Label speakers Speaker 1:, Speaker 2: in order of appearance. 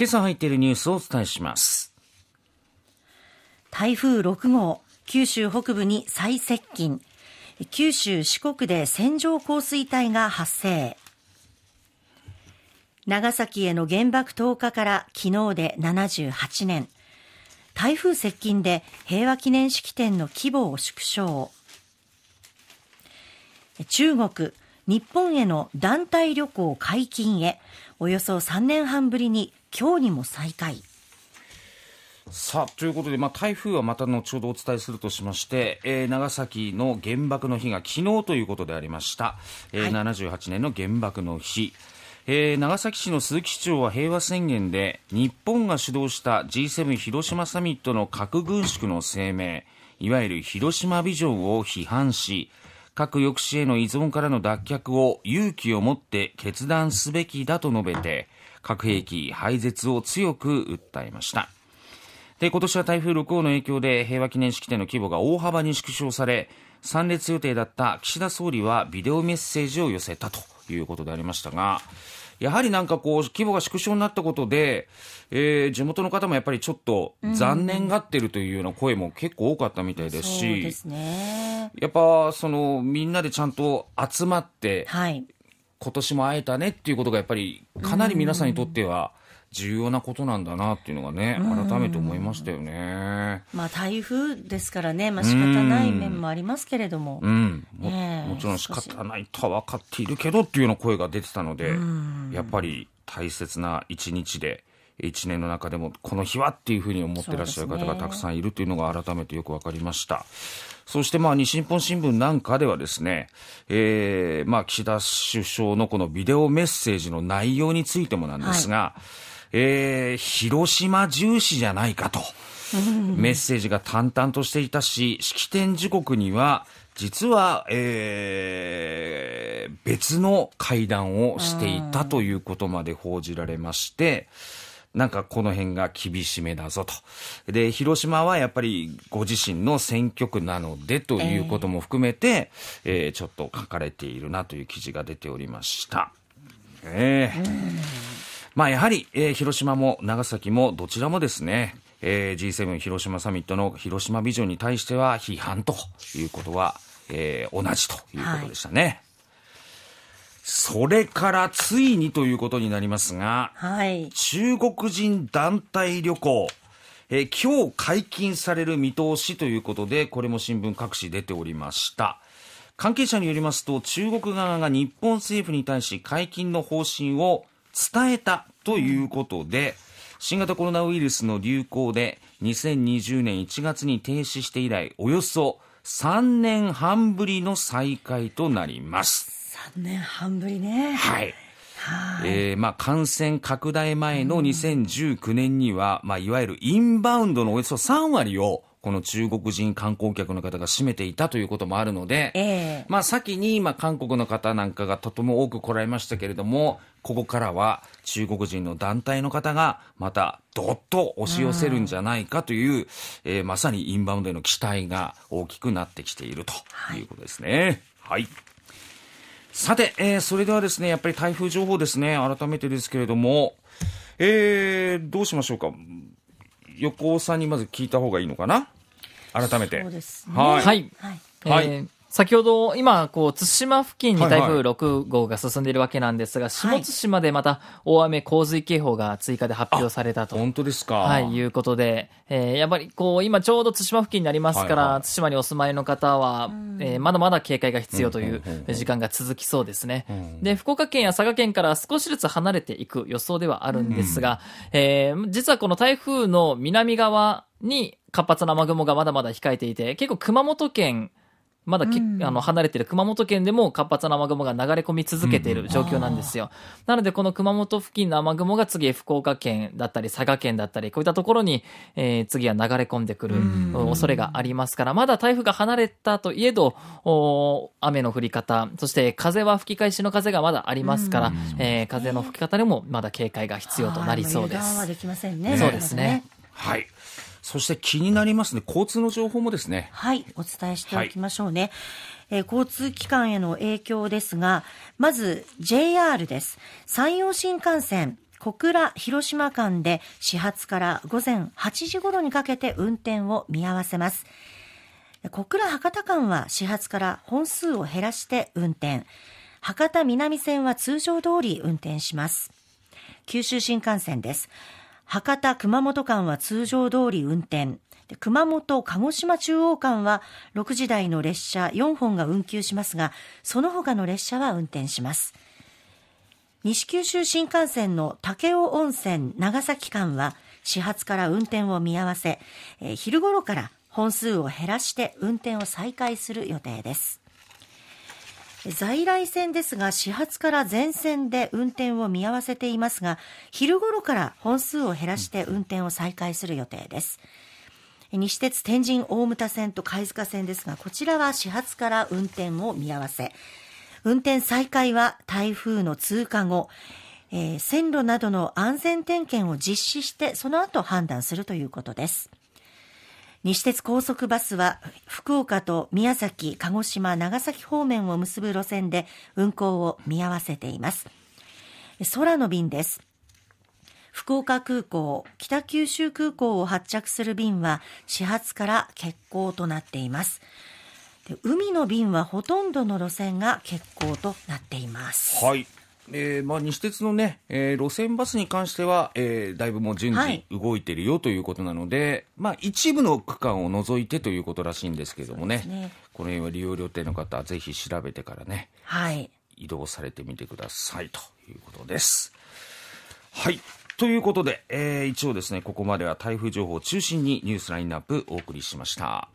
Speaker 1: 今朝入っているニュースをお伝えします。
Speaker 2: 台風6号、九州北部に最接近。九州四国で線状降水帯が発生。長崎への原爆投下から昨日で78年。台風接近で平和記念式典の規模を縮小。中国、日本への団体旅行解禁へ、およそ3年半ぶりに今日にも再開。
Speaker 1: さあということで、まあ、台風はまた後ほどお伝えするとしまして、えー、長崎の原爆の日が昨日ということでありました、えーはい、78年の原爆の日。えー、長崎市の鈴木市長は平和宣言で日本が主導した G7 広島サミットの核軍縮の声明いわゆる広島ビジョンを批判し核抑止への依存からの脱却を勇気を持って決断すべきだと述べて核兵器廃絶を強く訴えました。で今年は台風6号の影響で平和記念式典の規模が大幅に縮小され参列予定だった岸田総理はビデオメッセージを寄せたということでありましたがやはりなんかこう規模が縮小になったことで、えー、地元の方もやっぱりちょっと残念がってるというような声も結構多かったみたいですし、
Speaker 2: ですね、
Speaker 1: やっぱそのみんなでちゃんと集まって、
Speaker 2: はい、
Speaker 1: 今年も会えたねっていうことがやっぱりかなり皆さんにとっては、重要なことなんだなっていうのがね、改めて思いましたよね。
Speaker 2: まあ台風ですからね、まあ仕方ない面もありますけれども。
Speaker 1: うん。ももちろん仕方ないとは分かっているけどっていうような声が出てたので、やっぱり大切な一日で、一年の中でもこの日はっていうふうに思ってらっしゃる方がたくさんいるというのが改めてよく分かりました。そしてまあ西日本新聞なんかではですね、えー、まあ岸田首相のこのビデオメッセージの内容についてもなんですが、はいえー、広島重視じゃないかと。メッセージが淡々としていたし、式典時刻には、実は、えー、別の会談をしていたということまで報じられまして、なんかこの辺が厳しめだぞと。で、広島はやっぱりご自身の選挙区なのでということも含めて、えー、えー、ちょっと書かれているなという記事が出ておりました。えーまあ、やはり、えー、広島も長崎もどちらもですね、えー、G7 広島サミットの広島ビジョンに対しては批判ということは、えー、同じということでしたね。はいそれからついにということになりますが、
Speaker 2: はい、
Speaker 1: 中国人団体旅行、えー、今日解禁される見通しということで、これも新聞各紙出ておりました。関係者によりますと、中国側が日本政府に対し解禁の方針を伝えたということで、新型コロナウイルスの流行で2020年1月に停止して以来、およそ3年半ぶりの再開となります。
Speaker 2: 3年半ぶりね。
Speaker 1: はい。はいえーまあ、感染拡大前の2019年には、うん、まあ、いわゆるインバウンドのおよそ3割をこの中国人観光客の方が占めていたということもあるので、
Speaker 2: えー、
Speaker 1: まあ先に、まあ韓国の方なんかがとても多く来られましたけれども、ここからは中国人の団体の方がまたどっと押し寄せるんじゃないかという、うん、えー、まさにインバウンドへの期待が大きくなってきているということですね。はい、はいさて、えー、それではですね、やっぱり台風情報ですね、改めてですけれども、えー、どうしましょうか。横尾さんにまず聞いた方がいいのかな？改めて。
Speaker 2: そうです
Speaker 3: ね。はい。はい。はい、えー先ほど、今、こう、対馬付近に台風6号が進んでいるわけなんですが、はい。はい、下津島でまた大雨洪水警報が追加で発表されたと。
Speaker 1: 本当ですか。
Speaker 3: はい、いうことで、えー、やっぱり、こう、今ちょうど対馬付近になりますから、はいはい、対馬にお住まいの方は、えー、まだまだ警戒が必要という時間が続きそうですね。で、福岡県や佐賀県から少しずつ離れていく予想ではあるんですが、うん、えー、実はこの台風の南側に活発な雨雲がまだまだ控えていて、結構熊本県、まだけ、うん、あの離れている熊本県でも活発な雨雲が流れ込み続けている状況なんですよ。うん、なので、この熊本付近の雨雲が次、福岡県だったり、佐賀県だったり、こういったところに、えー、次は流れ込んでくる恐れがありますから、まだ台風が離れたといえど、お雨の降り方、そして風は吹き返しの風がまだありますから、えー、風の吹き方にもまだ警戒が必要となりそうです。
Speaker 2: はできませんね。
Speaker 3: そうですね。
Speaker 1: はい。そして気になりますね、交通の情報もですね。
Speaker 2: はい、お伝えしておきましょうね。はい、えー、交通機関への影響ですが、まず JR です。山陽新幹線、小倉広島間で始発から午前8時頃にかけて運転を見合わせます。小倉博多間は始発から本数を減らして運転。博多南線は通常通り運転します。九州新幹線です。博多熊本間は通常通り運転。熊本鹿児島中央間は6時台の列車4本が運休しますが、その他の列車は運転します。西九州新幹線の武雄温泉長崎間は始発から運転を見合わせ、えー、昼頃から本数を減らして運転を再開する予定です。在来線ですが始発から全線で運転を見合わせていますが昼頃から本数を減らして運転を再開する予定です。西鉄天神大牟田線と貝塚線ですがこちらは始発から運転を見合わせ運転再開は台風の通過後えー、線路などの安全点検を実施してその後判断するということです西鉄高速バスは福岡と宮崎、鹿児島、長崎方面を結ぶ路線で運行を見合わせています。空の便です。福岡空港、北九州空港を発着する便は始発から欠航となっています。海の便はほとんどの路線が欠航となっています。
Speaker 1: はい。えーまあ、西鉄のね、えー、路線バスに関しては、えー、だいぶもう順次動いてるよということなので、はい、まあ、一部の区間を除いてということらしいんですけどもね、ねこの辺は利用予定の方はぜひ調べてからね、
Speaker 2: はい、
Speaker 1: 移動されてみてくださいということです。はい。ということで、えー、一応ですね、ここまでは台風情報を中心にニュースラインナップお送りしました。